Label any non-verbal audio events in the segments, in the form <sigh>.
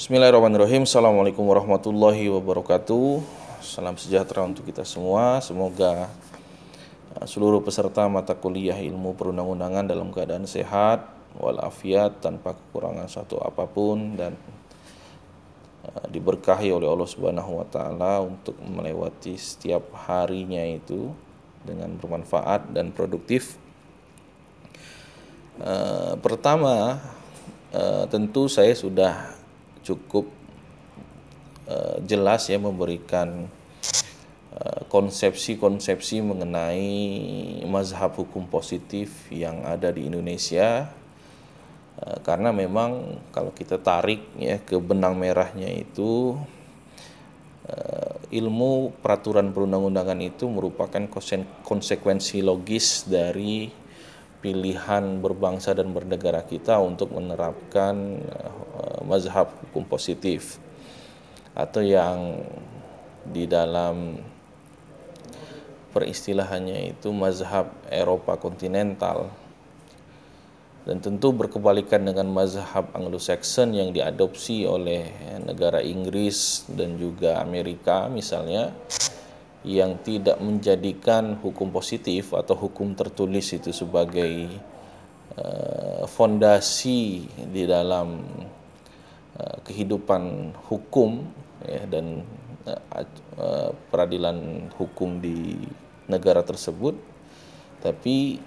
Bismillahirrahmanirrahim. Assalamualaikum warahmatullahi wabarakatuh. Salam sejahtera untuk kita semua. Semoga uh, seluruh peserta mata kuliah ilmu perundang-undangan dalam keadaan sehat, walafiat, tanpa kekurangan satu apa pun dan uh, diberkahi oleh Allah Subhanahu wa taala untuk melewati setiap harinya itu dengan bermanfaat dan produktif. Uh, pertama, uh, tentu saya sudah cukup uh, jelas ya memberikan eh, konsepsi-konsepsi uh, mengenai mazhab hukum positif yang ada di Indonesia. Uh, karena memang kalau kita tarik ya ke benang merahnya itu uh, ilmu peraturan perundang-undangan itu merupakan konsekuensi logis dari pilihan berbangsa dan bernegara kita untuk menerapkan uh, mazhab hukum positif atau yang di dalam peristilahannya itu mazhab Eropa kontinental dan tentu berkebalikan dengan mazhab Anglo-Saxon yang diadopsi oleh negara Inggris dan juga Amerika misalnya yang tidak menjadikan hukum positif atau hukum tertulis itu sebagai uh, fondasi di dalam uh, kehidupan hukum ya, dan uh, uh, peradilan hukum di negara tersebut. Tapi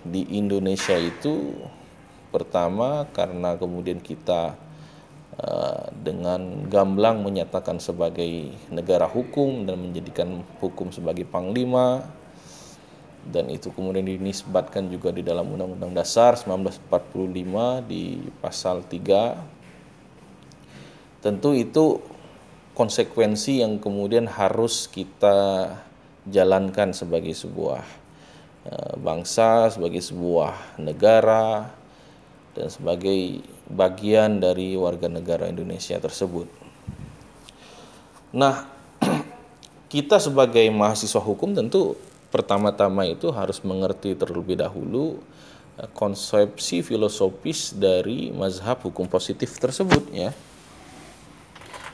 di Indonesia itu pertama karena kemudian kita Eh, dengan gamblang menyatakan sebagai negara hukum dan menjadikan hukum sebagai panglima dan itu kemudian dinisbatkan juga di dalam Undang-Undang Dasar 1945 di pasal 3 tentu itu konsekuensi yang kemudian harus kita jalankan sebagai sebuah eh, bangsa, sebagai sebuah negara dan sebagai bagian dari warga negara Indonesia tersebut. Nah, <clears throat> kita sebagai mahasiswa hukum tentu pertama-tama itu harus mengerti terlebih dahulu eh, konsepsi filosofis dari mazhab hukum positif tersebut ya.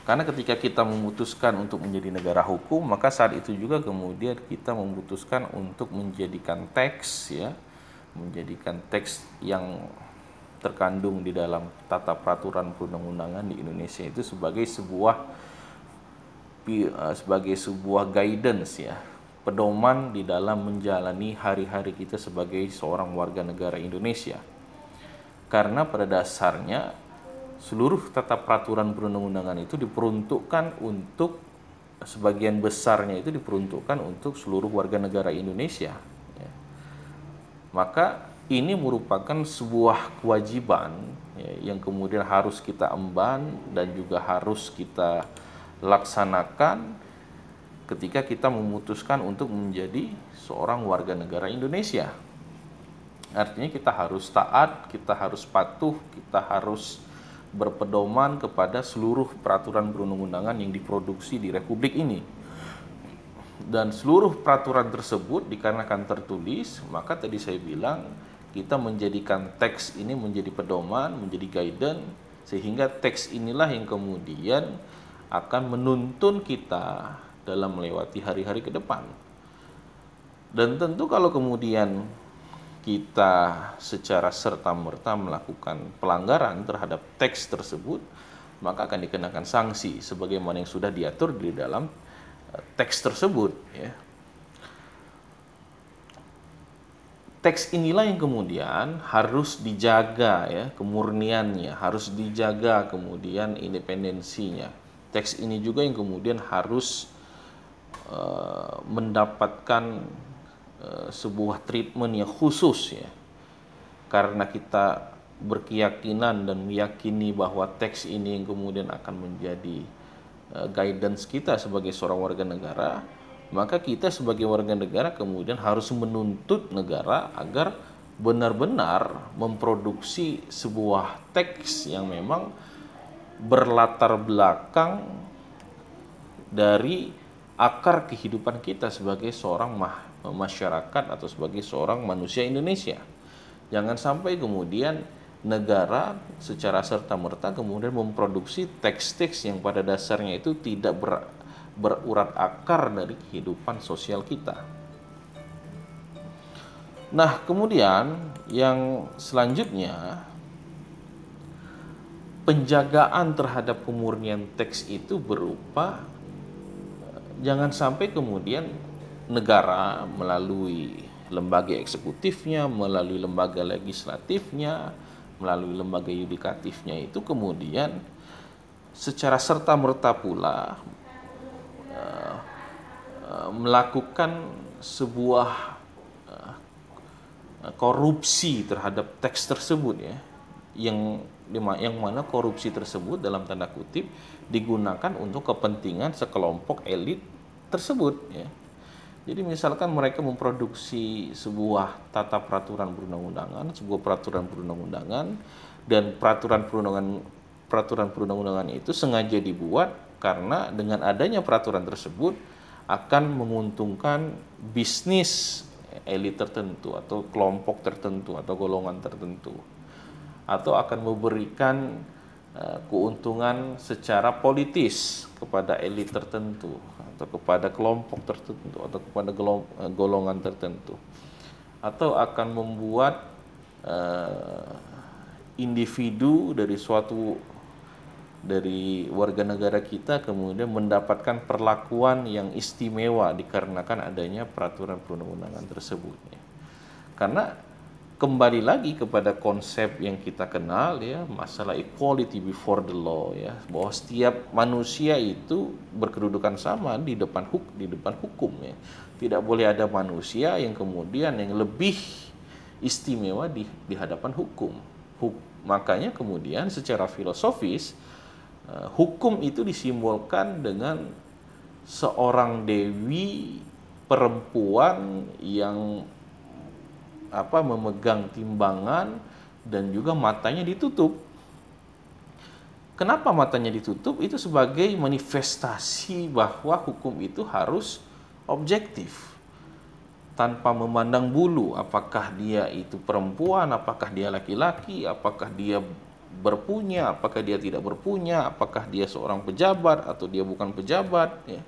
Karena ketika kita memutuskan untuk menjadi negara hukum, maka saat itu juga kemudian kita memutuskan untuk menjadikan teks ya, menjadikan teks yang terkandung di dalam tata peraturan perundang-undangan di Indonesia itu sebagai sebuah eh, sebagai sebuah guidance ya. Pedoman di dalam menjalani hari-hari kita sebagai seorang warga negara Indonesia. Karena pada dasarnya seluruh tata peraturan perundang-undangan itu diperuntukkan untuk sebagian besarnya itu diperuntukkan untuk seluruh warga negara Indonesia ya. maka ini merupakan sebuah kewajiban ya, yang kemudian harus kita emban dan juga harus kita laksanakan ketika kita memutuskan untuk menjadi seorang warga negara Indonesia. Artinya kita harus taat, kita harus patuh, kita harus berpedoman kepada seluruh peraturan perundang-undangan yang diproduksi di Republik ini. Dan seluruh peraturan tersebut dikarenakan tertulis, maka tadi saya bilang kita menjadikan teks ini menjadi pedoman, menjadi guidance, sehingga teks inilah yang kemudian akan menuntun kita dalam melewati hari-hari ke depan. Dan tentu kalau kemudian kita secara serta-merta melakukan pelanggaran terhadap teks tersebut, maka akan dikenakan sanksi sebagaimana yang sudah diatur di dalam eh, teks tersebut ya. teks inilah yang kemudian harus dijaga ya kemurniannya, harus dijaga kemudian independensinya. Teks ini juga yang kemudian harus uh, mendapatkan uh, sebuah treatment yang khusus ya. Karena kita berkeyakinan dan meyakini bahwa teks ini yang kemudian akan menjadi uh, guidance kita sebagai seorang warga negara, maka kita sebagai warga negara kemudian harus menuntut negara agar benar-benar memproduksi sebuah teks yang memang berlatar belakang dari akar kehidupan kita sebagai seorang masyarakat atau sebagai seorang manusia Indonesia. Jangan sampai kemudian negara secara serta-merta kemudian memproduksi teks-teks yang pada dasarnya itu tidak ber, berurat akar dari kehidupan sosial kita. Nah, kemudian yang selanjutnya penjagaan terhadap kemurnian teks itu berupa jangan sampai kemudian negara melalui lembaga eksekutifnya, melalui lembaga legislatifnya, melalui lembaga yudikatifnya itu kemudian secara serta merta pula uh, uh, melakukan sebuah uh, korupsi terhadap teks tersebut ya yang yang mana korupsi tersebut dalam tanda kutip digunakan untuk kepentingan sekelompok elit tersebut ya. Jadi misalkan mereka memproduksi sebuah tata peraturan perundang-undangan, sebuah peraturan perundang-undangan dan peraturan perundangan peraturan perundang-undangan itu sengaja dibuat karena dengan adanya peraturan tersebut akan menguntungkan bisnis elit tertentu atau kelompok tertentu atau golongan tertentu. Atau akan memberikan keuntungan secara politis kepada elit tertentu atau kepada kelompok tertentu atau kepada uh, golongan tertentu atau akan membuat uh, individu dari suatu dari warga negara kita kemudian mendapatkan perlakuan yang istimewa dikarenakan adanya peraturan perundang-undangan tersebut ya. Karena kembali lagi kepada konsep yang kita kenal ya masalah equality before the law ya. Bahwa setiap manusia itu berkedudukan sama di depan huk di depan hukum ya. Tidak boleh ada manusia yang kemudian yang lebih istimewa di di hadapan hukum. Huk, makanya kemudian secara filosofis uh, hukum itu disimbolkan dengan seorang dewi perempuan yang apa memegang timbangan dan juga matanya ditutup. Kenapa matanya ditutup? Itu sebagai manifestasi bahwa hukum itu harus objektif. Tanpa memandang bulu apakah dia itu perempuan, apakah dia laki-laki, apakah dia berpunya, apakah dia tidak berpunya, apakah dia seorang pejabat atau dia bukan pejabat ya.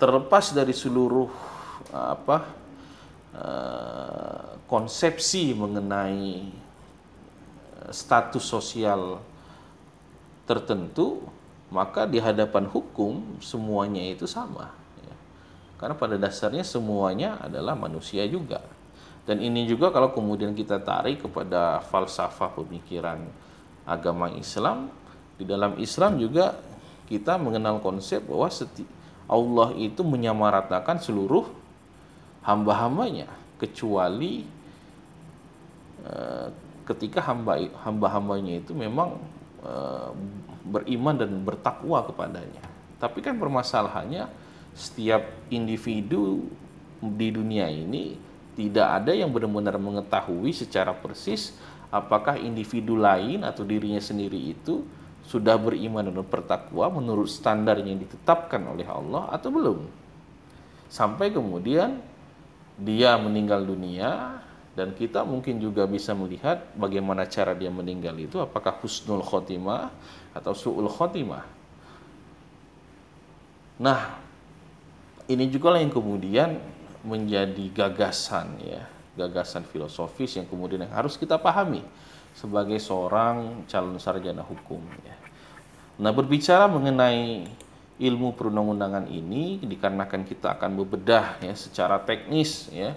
Terlepas dari seluruh apa Eh, konsepsi mengenai eh, status sosial tertentu, maka di hadapan hukum semuanya itu sama. Ya. Karena pada dasarnya semuanya adalah manusia juga. Dan ini juga kalau kemudian kita tarik kepada falsafah pemikiran agama Islam, di dalam Islam juga kita mengenal konsep bahwa Allah itu menyamaratakan seluruh hamba-hambanya kecuali uh, ketika hamba hamba-hambanya itu memang uh, beriman dan bertakwa kepadanya. Tapi kan permasalahannya setiap individu di dunia ini tidak ada yang benar-benar mengetahui secara persis apakah individu lain atau dirinya sendiri itu sudah beriman dan bertakwa menurut standar yang ditetapkan oleh Allah atau belum. Sampai kemudian dia meninggal dunia dan kita mungkin juga bisa melihat bagaimana cara dia meninggal itu apakah husnul khotimah atau su'ul khotimah. Nah, ini juga yang kemudian menjadi gagasan ya, gagasan filosofis yang kemudian yang harus kita pahami sebagai seorang calon sarjana hukum ya. Nah, berbicara mengenai ilmu perundang-undangan ini dikarenakan kita akan bebedah ya secara teknis ya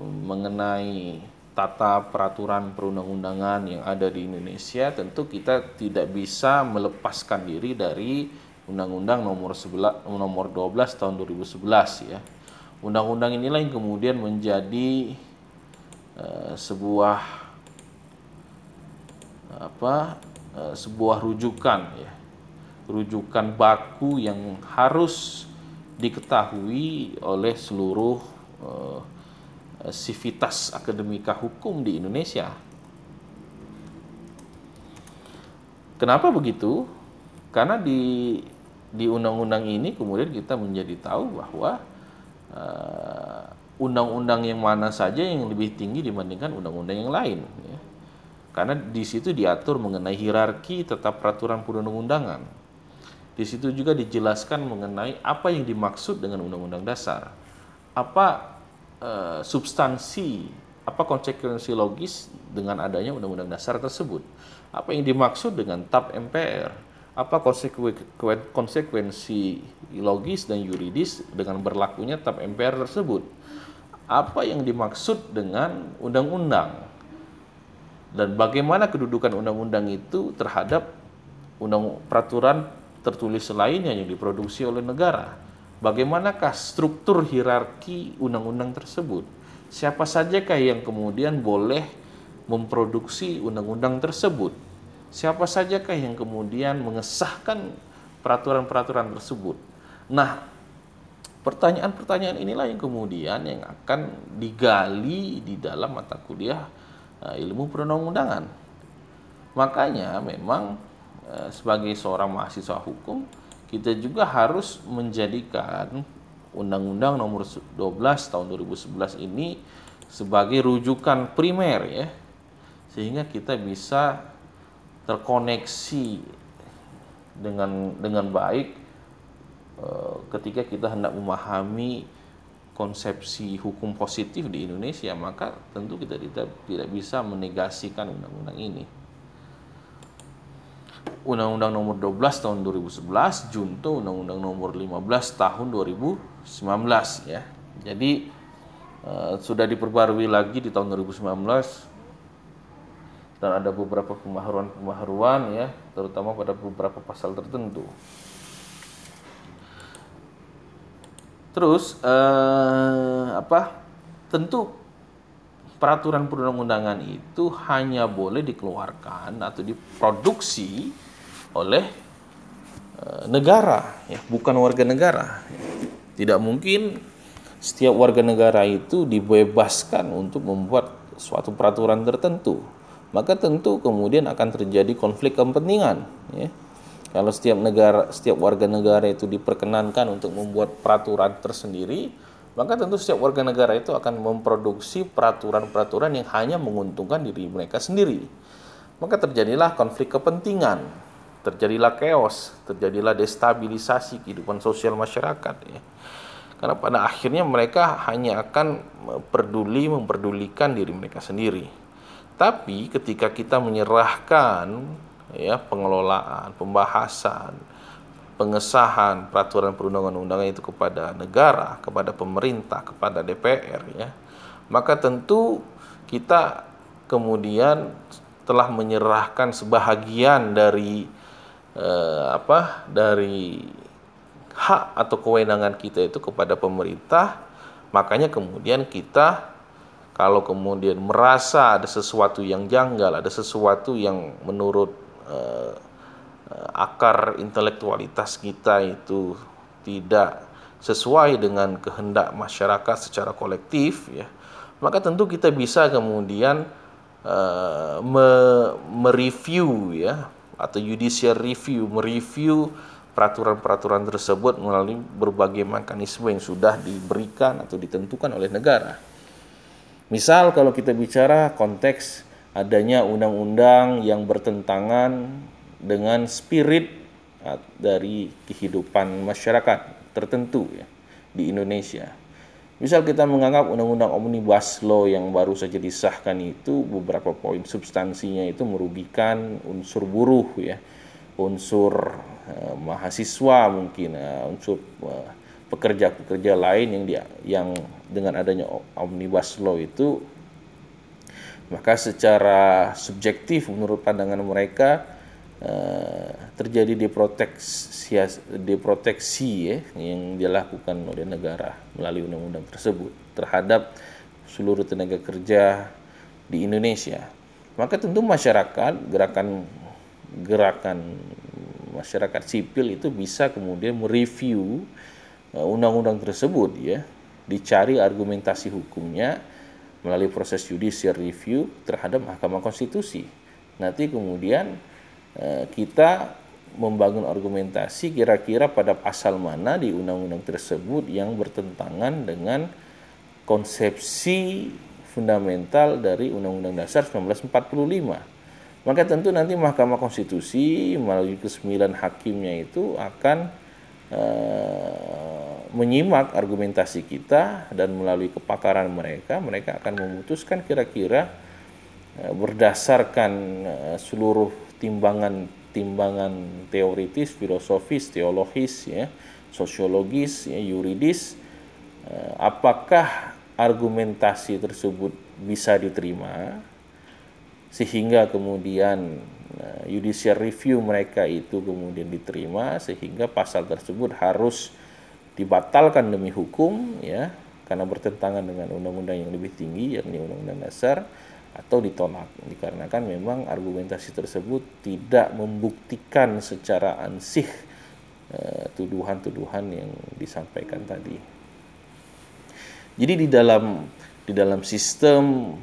mengenai tata peraturan perundang-undangan yang ada di Indonesia tentu kita tidak bisa melepaskan diri dari Undang-Undang nomor 11 nomor 12 tahun 2011 ya. Undang-undang inilah yang kemudian menjadi uh, sebuah apa uh, sebuah rujukan ya rujukan baku yang harus diketahui oleh seluruh uh, sivitas akademika hukum di Indonesia. Kenapa begitu? Karena di di undang-undang ini kemudian kita menjadi tahu bahwa undang undang-undang yang mana saja yang lebih tinggi dibandingkan undang-undang yang lain. Ya. Karena di situ diatur mengenai hierarki tetap peraturan perundang-undangan. Di situ juga dijelaskan mengenai apa yang dimaksud dengan undang-undang dasar. Apa uh, substansi, apa konsekuensi logis dengan adanya undang-undang dasar tersebut. Apa yang dimaksud dengan TAP MPR? Apa konsekuensi logis dan yuridis dengan berlakunya TAP MPR tersebut? Apa yang dimaksud dengan undang-undang? dan bagaimana kedudukan undang-undang itu terhadap undang peraturan tertulis lainnya yang diproduksi oleh negara. Bagaimanakah struktur hierarki undang-undang tersebut? Siapa sajakah yang kemudian boleh memproduksi undang-undang tersebut? Siapa sajakah yang kemudian mengesahkan peraturan-peraturan tersebut? Nah, pertanyaan-pertanyaan inilah yang kemudian yang akan digali di dalam mata kuliah uh, ilmu perundang-undangan. Makanya memang sebagai seorang mahasiswa hukum kita juga harus menjadikan Undang-Undang Nomor 12 Tahun 2011 ini sebagai rujukan primer ya sehingga kita bisa terkoneksi dengan dengan baik uh, ketika kita hendak memahami konsepsi hukum positif di Indonesia, maka tentu kita tidak, tidak bisa menegasikan undang-undang ini. Undang-Undang Nomor 12 Tahun 2011, junto Undang-Undang Nomor 15 Tahun 2019 ya. Jadi uh, sudah diperbarui lagi di tahun 2019 dan ada beberapa pembaharuan-pembaharuan ya, terutama pada beberapa pasal tertentu. Terus eh, apa? Tentu peraturan perundang-undangan itu hanya boleh dikeluarkan atau diproduksi oleh eh, negara, ya, bukan warga negara. Tidak mungkin setiap warga negara itu dibebaskan untuk membuat suatu peraturan tertentu. Maka tentu kemudian akan terjadi konflik kepentingan, ya kalau setiap negara, setiap warga negara itu diperkenankan untuk membuat peraturan tersendiri, maka tentu setiap warga negara itu akan memproduksi peraturan-peraturan yang hanya menguntungkan diri mereka sendiri. Maka terjadilah konflik kepentingan, terjadilah chaos, terjadilah destabilisasi kehidupan sosial masyarakat ya. Karena pada akhirnya mereka hanya akan peduli memperdulikan diri mereka sendiri. Tapi ketika kita menyerahkan ya pengelolaan, pembahasan, pengesahan peraturan perundangan-undangan itu kepada negara, kepada pemerintah, kepada DPR ya. Maka tentu kita kemudian telah menyerahkan sebahagian dari eh, apa? dari hak atau kewenangan kita itu kepada pemerintah. Makanya kemudian kita kalau kemudian merasa ada sesuatu yang janggal, ada sesuatu yang menurut uh, akar intelektualitas kita itu tidak sesuai dengan kehendak masyarakat secara kolektif ya maka tentu kita bisa kemudian uh, me mereview ya atau judicial review mereview peraturan-peraturan tersebut melalui berbagai mekanisme yang sudah diberikan atau ditentukan oleh negara. Misal kalau kita bicara konteks adanya undang-undang yang bertentangan dengan spirit ah, dari kehidupan masyarakat tertentu ya di Indonesia. Misal kita menganggap undang-undang omnibus law yang baru saja disahkan itu beberapa poin substansinya itu merugikan unsur buruh ya, unsur uh, mahasiswa mungkin uh, unsur uh, pekerja-pekerja lain yang dia yang dengan adanya omnibus law itu maka secara subjektif menurut pandangan mereka eh, terjadi diproteksi diproteksi ya yang dilakukan oleh negara melalui undang-undang tersebut terhadap seluruh tenaga kerja di Indonesia. Maka tentu masyarakat gerakan gerakan masyarakat sipil itu bisa kemudian mereview eh, undang-undang tersebut ya, dicari argumentasi hukumnya melalui proses judicial review terhadap Mahkamah Konstitusi. Nanti kemudian eh, kita membangun argumentasi kira-kira pada pasal mana di undang-undang tersebut yang bertentangan dengan konsepsi fundamental dari Undang-Undang Dasar 1945. Maka tentu nanti Mahkamah Konstitusi melalui kesembilan hakimnya itu akan uh, menyimak argumentasi kita dan melalui kepakaran mereka, mereka akan memutuskan kira-kira uh, berdasarkan uh, seluruh timbangan-timbangan teoritis, filosofis, teologis, ya, sosiologis, ya, yuridis, uh, apakah argumentasi tersebut bisa diterima sehingga kemudian uh, judicial review mereka itu kemudian diterima sehingga pasal tersebut harus dibatalkan demi hukum ya karena bertentangan dengan undang-undang yang lebih tinggi yakni undang-undang dasar atau ditolak dikarenakan memang argumentasi tersebut tidak membuktikan secara ansih uh, tuduhan-tuduhan yang disampaikan tadi. Jadi di dalam di dalam sistem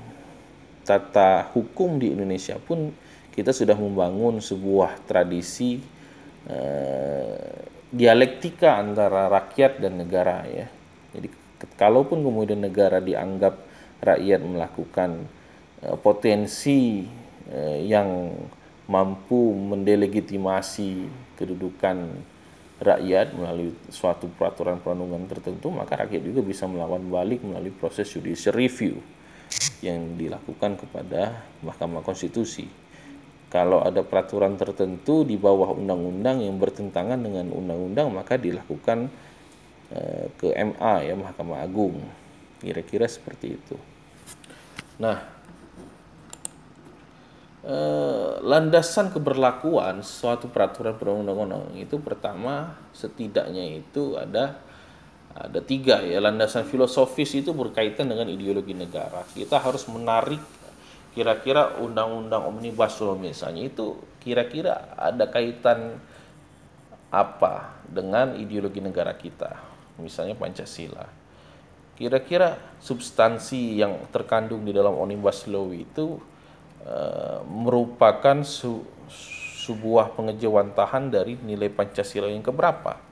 tata hukum di Indonesia pun kita sudah membangun sebuah tradisi eh, dialektika antara rakyat dan negara ya. Jadi kalaupun kemudian negara dianggap rakyat melakukan eh, potensi eh, yang mampu mendelegitimasi kedudukan rakyat melalui suatu peraturan perundungan tertentu, maka rakyat juga bisa melawan balik melalui proses judicial review yang dilakukan kepada Mahkamah Konstitusi. Kalau ada peraturan tertentu di bawah undang-undang yang bertentangan dengan undang-undang maka dilakukan uh, ke MA ya Mahkamah Agung. Kira-kira seperti itu. Nah, uh, landasan keberlakuan suatu peraturan perundang-undang itu pertama setidaknya itu ada ada tiga ya. Landasan filosofis itu berkaitan dengan ideologi negara. Kita harus menarik kira-kira undang-undang omnibus law misalnya itu kira-kira ada kaitan apa dengan ideologi negara kita? Misalnya Pancasila. Kira-kira substansi yang terkandung di dalam omnibus law itu uh, merupakan su sebuah pengejawantahan dari nilai Pancasila yang keberapa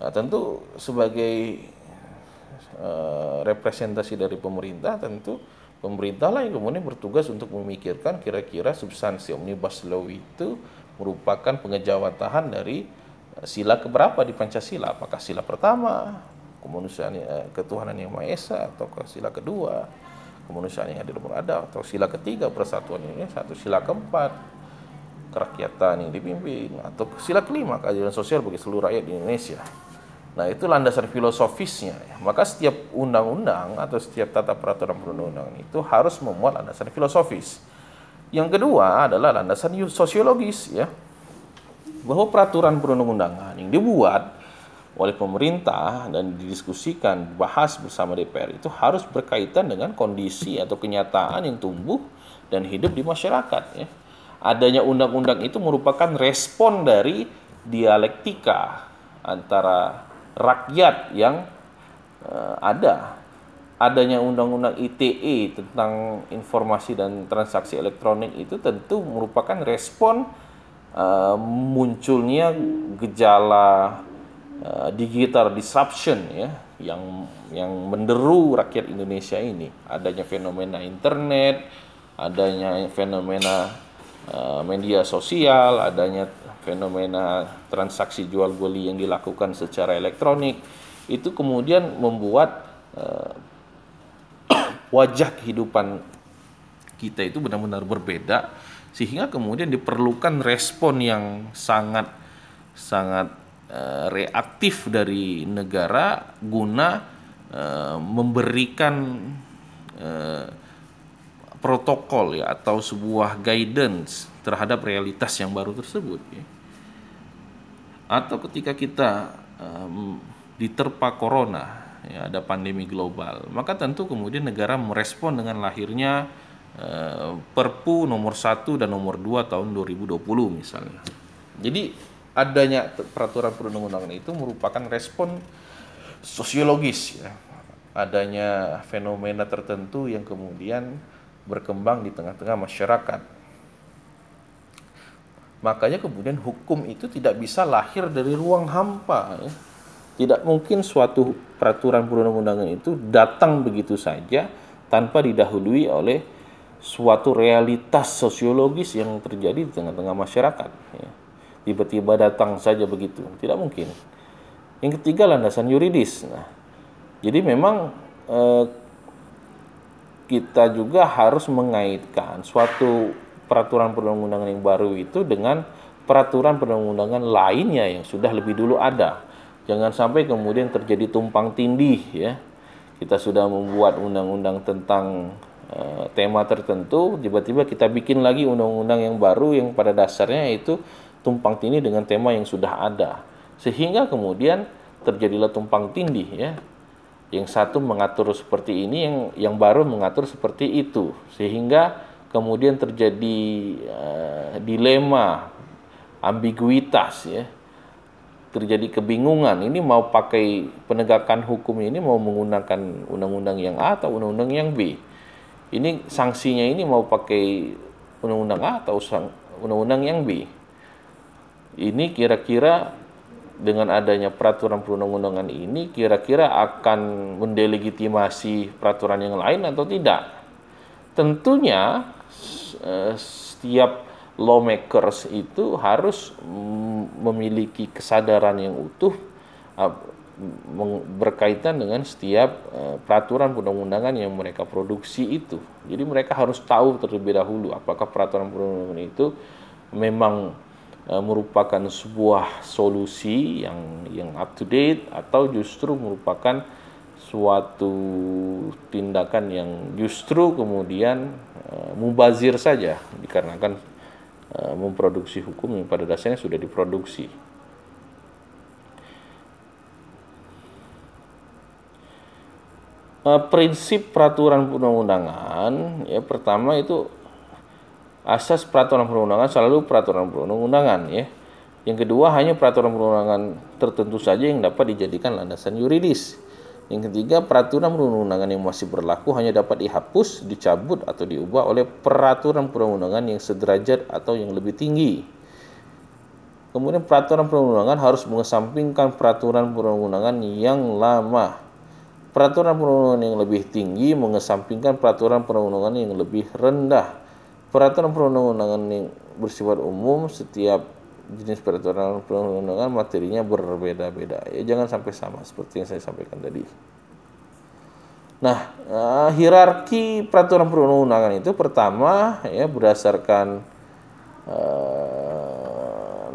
Nah, tentu sebagai uh, representasi dari pemerintah, tentu pemerintah lah yang kemudian bertugas untuk memikirkan kira-kira substansi omnibus law itu merupakan pengejawatan dari uh, sila keberapa di Pancasila? Apakah sila pertama, kemanusiaan uh, ketuhanan yang Maha Esa, atau sila kedua, kemanusiaan yang adil berada, atau sila ketiga persatuan ini, satu sila keempat kerakyatan yang dipimpin, atau sila kelima keadilan sosial bagi seluruh rakyat di Indonesia. Nah, itu landasan filosofisnya. Maka setiap undang-undang atau setiap tata peraturan perundang-undangan itu harus memuat landasan filosofis. Yang kedua adalah landasan sosiologis ya. Bahwa peraturan perundang-undangan yang dibuat oleh pemerintah dan didiskusikan, dibahas bersama DPR itu harus berkaitan dengan kondisi atau kenyataan yang tumbuh dan hidup di masyarakat ya. Adanya undang-undang itu merupakan respon dari dialektika antara rakyat yang uh, ada adanya undang-undang ITE tentang informasi dan transaksi elektronik itu tentu merupakan respon uh, munculnya gejala uh, digital disruption ya yang yang menderu rakyat Indonesia ini. Adanya fenomena internet adanya fenomena uh, media sosial adanya fenomena transaksi jual beli yang dilakukan secara elektronik. Itu kemudian membuat uh, wajah kehidupan kita itu benar-benar berbeda sehingga kemudian diperlukan respon yang sangat sangat uh, reaktif dari negara guna uh, memberikan uh, protokol ya atau sebuah guidance terhadap realitas yang baru tersebut ya. Atau ketika kita um, diterpa corona ya ada pandemi global, maka tentu kemudian negara merespon dengan lahirnya uh, Perpu nomor 1 dan nomor 2 tahun 2020 misalnya. Jadi adanya peraturan perundang-undangan itu merupakan respon sosiologis ya. Adanya fenomena tertentu yang kemudian berkembang di tengah-tengah masyarakat. Makanya kemudian hukum itu tidak bisa lahir dari ruang hampa. Ya. Tidak mungkin suatu peraturan perundang-undangan itu datang begitu saja tanpa didahului oleh suatu realitas sosiologis yang terjadi di tengah-tengah masyarakat. Ya. Tiba-tiba datang saja begitu, tidak mungkin. Yang ketiga landasan yuridis. Nah, jadi memang eh, kita juga harus mengaitkan suatu peraturan perundang-undangan yang baru itu dengan peraturan perundang-undangan lainnya yang sudah lebih dulu ada. Jangan sampai kemudian terjadi tumpang tindih ya. Kita sudah membuat undang-undang tentang uh, tema tertentu, tiba-tiba kita bikin lagi undang-undang yang baru yang pada dasarnya itu tumpang tindih dengan tema yang sudah ada. Sehingga kemudian terjadilah tumpang tindih ya. Yang satu mengatur seperti ini, yang yang baru mengatur seperti itu. Sehingga kemudian terjadi uh, dilema, ambiguitas ya. Terjadi kebingungan, ini mau pakai penegakan hukum ini mau menggunakan undang-undang yang A atau undang-undang yang B. Ini sanksinya ini mau pakai undang-undang A atau undang-undang yang B ini kira-kira dengan adanya peraturan perundang-undangan ini kira-kira akan mendelegitimasi peraturan yang lain atau tidak? Tentunya eh, setiap lawmakers itu harus memiliki kesadaran yang utuh berkaitan dengan setiap eh, peraturan perundang-undangan yang mereka produksi itu. Jadi mereka harus tahu terlebih dahulu apakah peraturan perundang-undangan itu memang Eh, merupakan sebuah solusi yang yang up to date atau justru merupakan suatu tindakan yang justru kemudian uh, mubazir saja dikarenakan uh, memproduksi hukum yang pada dasarnya sudah diproduksi. Uh, prinsip peraturan perundang-undangan ya pertama itu asas peraturan perundangan selalu peraturan perundang-undangan ya. Yang kedua hanya peraturan perundangan tertentu saja yang dapat dijadikan landasan yuridis. Yang ketiga peraturan perundang-undangan yang masih berlaku hanya dapat dihapus, dicabut atau diubah oleh peraturan perundang-undangan yang sederajat atau yang lebih tinggi. Kemudian peraturan perundang-undangan harus mengesampingkan peraturan perundang-undangan yang lama. Peraturan perundang-undangan yang lebih tinggi mengesampingkan peraturan perundang-undangan yang lebih rendah peraturan perundang-undangan yang bersifat umum setiap jenis peraturan perundang-undangan materinya berbeda-beda. Ya jangan sampai sama seperti yang saya sampaikan tadi. Nah uh, hierarki peraturan perundang-undangan itu pertama ya berdasarkan uh,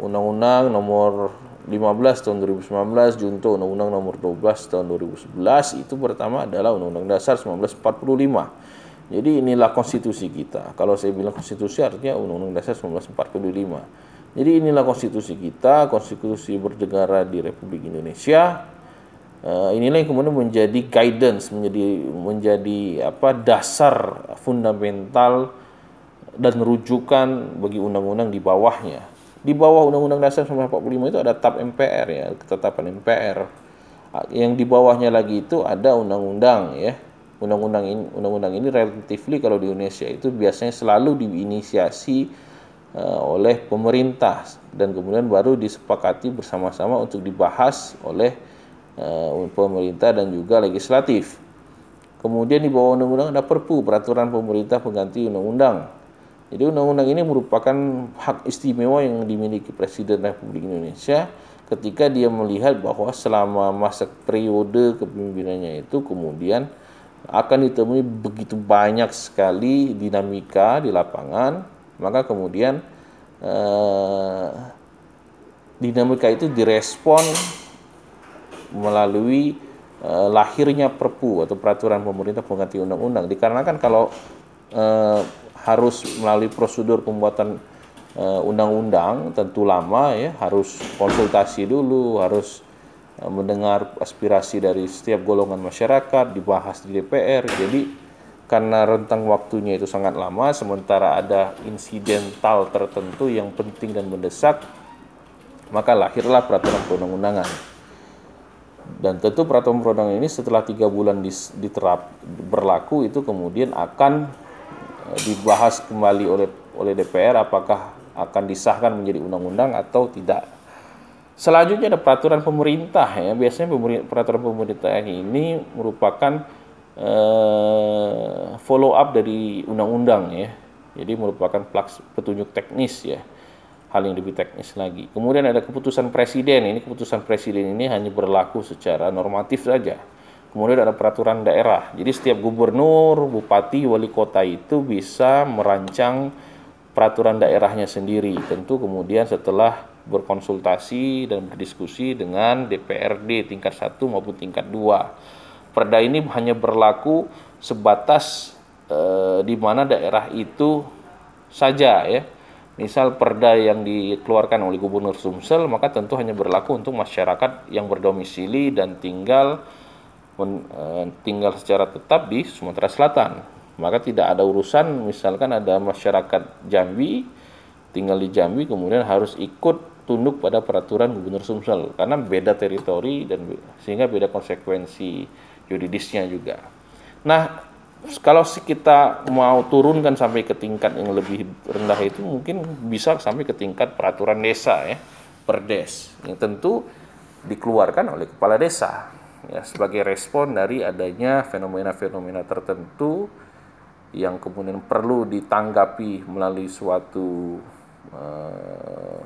undang-undang nomor 15 tahun 2019 junto undang-undang nomor 12 tahun 2011 itu pertama adalah undang-undang dasar 1945 jadi inilah konstitusi kita. Kalau saya bilang konstitusi artinya Undang-Undang Dasar 1945. Jadi inilah konstitusi kita, konstitusi bernegara di Republik Indonesia. Uh, inilah yang kemudian menjadi guidance, menjadi menjadi apa dasar fundamental dan rujukan bagi undang-undang di bawahnya. Di bawah Undang-Undang Dasar 1945 itu ada TAP MPR ya, ketetapan MPR. Yang di bawahnya lagi itu ada undang-undang ya, undang-undang ini undang-undang ini relatively kalau di Indonesia itu biasanya selalu diinisiasi uh, oleh pemerintah dan kemudian baru disepakati bersama-sama untuk dibahas oleh uh, pemerintah dan juga legislatif. Kemudian di bawah undang-undang ada Perpu, peraturan pemerintah pengganti undang-undang. Jadi undang-undang ini merupakan hak istimewa yang dimiliki Presiden Republik Indonesia ketika dia melihat bahwa selama masa periode kepemimpinannya itu kemudian akan ditemui begitu banyak sekali dinamika di lapangan, maka kemudian eh, dinamika itu direspon melalui eh, lahirnya Perpu atau peraturan pemerintah pengganti undang-undang. Dikarenakan kalau eh, harus melalui prosedur pembuatan eh, undang-undang tentu lama ya, harus konsultasi dulu, harus mendengar aspirasi dari setiap golongan masyarakat, dibahas di DPR. Jadi karena rentang waktunya itu sangat lama, sementara ada insidental tertentu yang penting dan mendesak, maka lahirlah peraturan perundang-undangan. Dan tentu peraturan perundang ini setelah tiga bulan diterap berlaku itu kemudian akan eh, dibahas kembali oleh oleh DPR apakah akan disahkan menjadi undang-undang atau tidak. Selanjutnya ada peraturan pemerintah ya. Biasanya peraturan pemerintah ini merupakan uh, follow up dari undang-undang ya. Jadi merupakan petunjuk teknis ya hal yang lebih teknis lagi. Kemudian ada keputusan presiden. Ini keputusan presiden ini hanya berlaku secara normatif saja. Kemudian ada peraturan daerah. Jadi setiap gubernur, bupati, wali kota itu bisa merancang peraturan daerahnya sendiri. Tentu kemudian setelah berkonsultasi dan berdiskusi dengan DPRD tingkat 1 maupun tingkat 2. Perda ini hanya berlaku sebatas eh, di mana daerah itu saja ya. Misal perda yang dikeluarkan oleh Gubernur Sumsel maka tentu hanya berlaku untuk masyarakat yang berdomisili dan tinggal men, eh, tinggal secara tetap di Sumatera Selatan. Maka tidak ada urusan misalkan ada masyarakat Jambi tinggal di Jambi kemudian harus ikut tunduk pada peraturan Gubernur Sumsel karena beda teritori dan sehingga beda konsekuensi yuridisnya juga. Nah, kalau kita mau turunkan sampai ke tingkat yang lebih rendah itu mungkin bisa sampai ke tingkat peraturan desa ya, perdes yang tentu dikeluarkan oleh kepala desa ya sebagai respon dari adanya fenomena-fenomena tertentu yang kemudian perlu ditanggapi melalui suatu uh,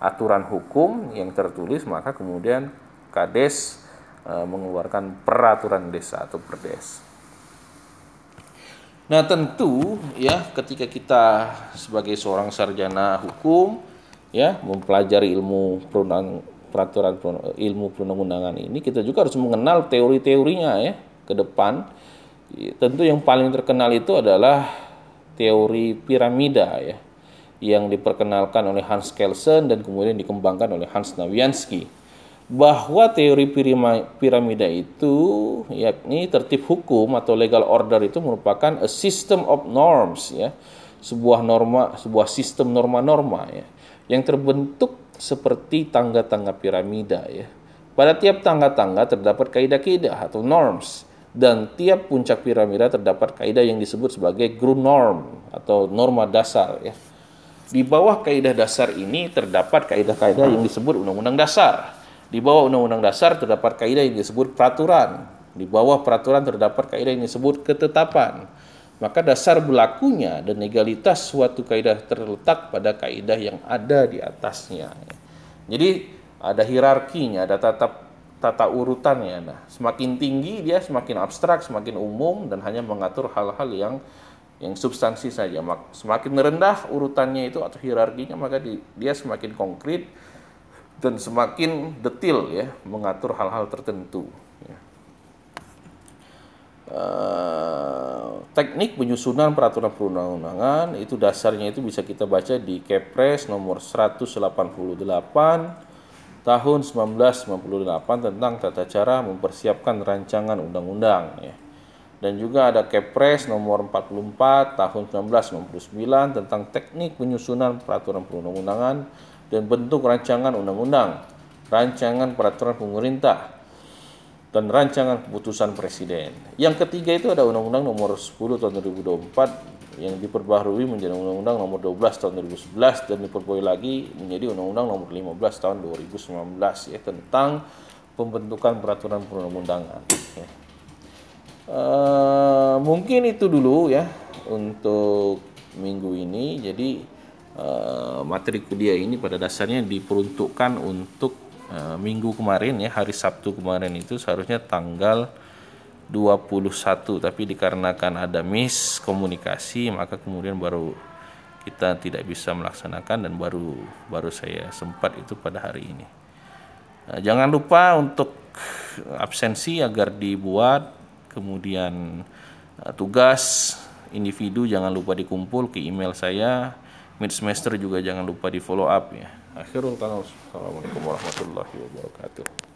aturan hukum yang tertulis maka kemudian Kades uh, mengeluarkan peraturan desa atau perdes. Nah tentu ya ketika kita sebagai seorang sarjana hukum ya mempelajari ilmu perundang peraturan ilmu perundang-undangan ini kita juga harus mengenal teori-teorinya ya ke depan. Tentu yang paling terkenal itu adalah teori piramida ya yang diperkenalkan oleh Hans Kelsen dan kemudian dikembangkan oleh Hans Nawiansky bahwa teori piramida itu yakni tertib hukum atau legal order itu merupakan a system of norms ya sebuah norma sebuah sistem norma-norma ya yang terbentuk seperti tangga-tangga piramida ya. Pada tiap tangga-tangga terdapat kaidah-kaidah atau norms dan tiap puncak piramida terdapat kaidah yang disebut sebagai ground norm atau norma dasar ya. Di bawah kaidah dasar ini terdapat kaidah-kaidah yang disebut undang-undang dasar. Di bawah undang-undang dasar terdapat kaidah yang disebut peraturan. Di bawah peraturan terdapat kaidah yang disebut ketetapan maka dasar berlakunya dan legalitas suatu kaidah terletak pada kaidah yang ada di atasnya. Jadi ada hierarkinya, ada tata tata urutannya. Nah, semakin tinggi dia semakin abstrak, semakin umum dan hanya mengatur hal-hal yang yang substansi saja. Semakin rendah urutannya itu atau hierarkinya maka dia semakin konkret dan semakin detil ya mengatur hal-hal tertentu. Ya. Uh, teknik penyusunan peraturan perundang-undangan itu dasarnya itu bisa kita baca di Kepres nomor 188 tahun 1998 tentang tata cara mempersiapkan rancangan undang-undang ya. Dan juga ada Kepres nomor 44 tahun 1999 tentang teknik penyusunan peraturan perundang-undangan dan bentuk rancangan undang-undang, rancangan peraturan pemerintah dan rancangan keputusan presiden. Yang ketiga itu ada Undang-Undang Nomor 10 Tahun 2024 yang diperbaharui menjadi Undang-Undang Nomor 12 Tahun 2011 dan diperbarui lagi menjadi Undang-Undang Nomor 15 Tahun 2019 ya tentang pembentukan peraturan perundang-undangan. Ya. Uh, mungkin itu dulu ya untuk minggu ini. Jadi uh, materi kuliah ini pada dasarnya diperuntukkan untuk Eh, minggu kemarin ya hari Sabtu kemarin itu seharusnya tanggal 21 tapi dikarenakan ada miskomunikasi maka kemudian baru kita tidak bisa melaksanakan dan baru baru saya sempat itu pada hari ini. Jangan lupa untuk absensi agar dibuat kemudian uh, tugas individu jangan lupa dikumpul ke email saya mid semester juga jangan lupa di follow up ya Akhirul kalam. Assalamualaikum warahmatullahi wabarakatuh.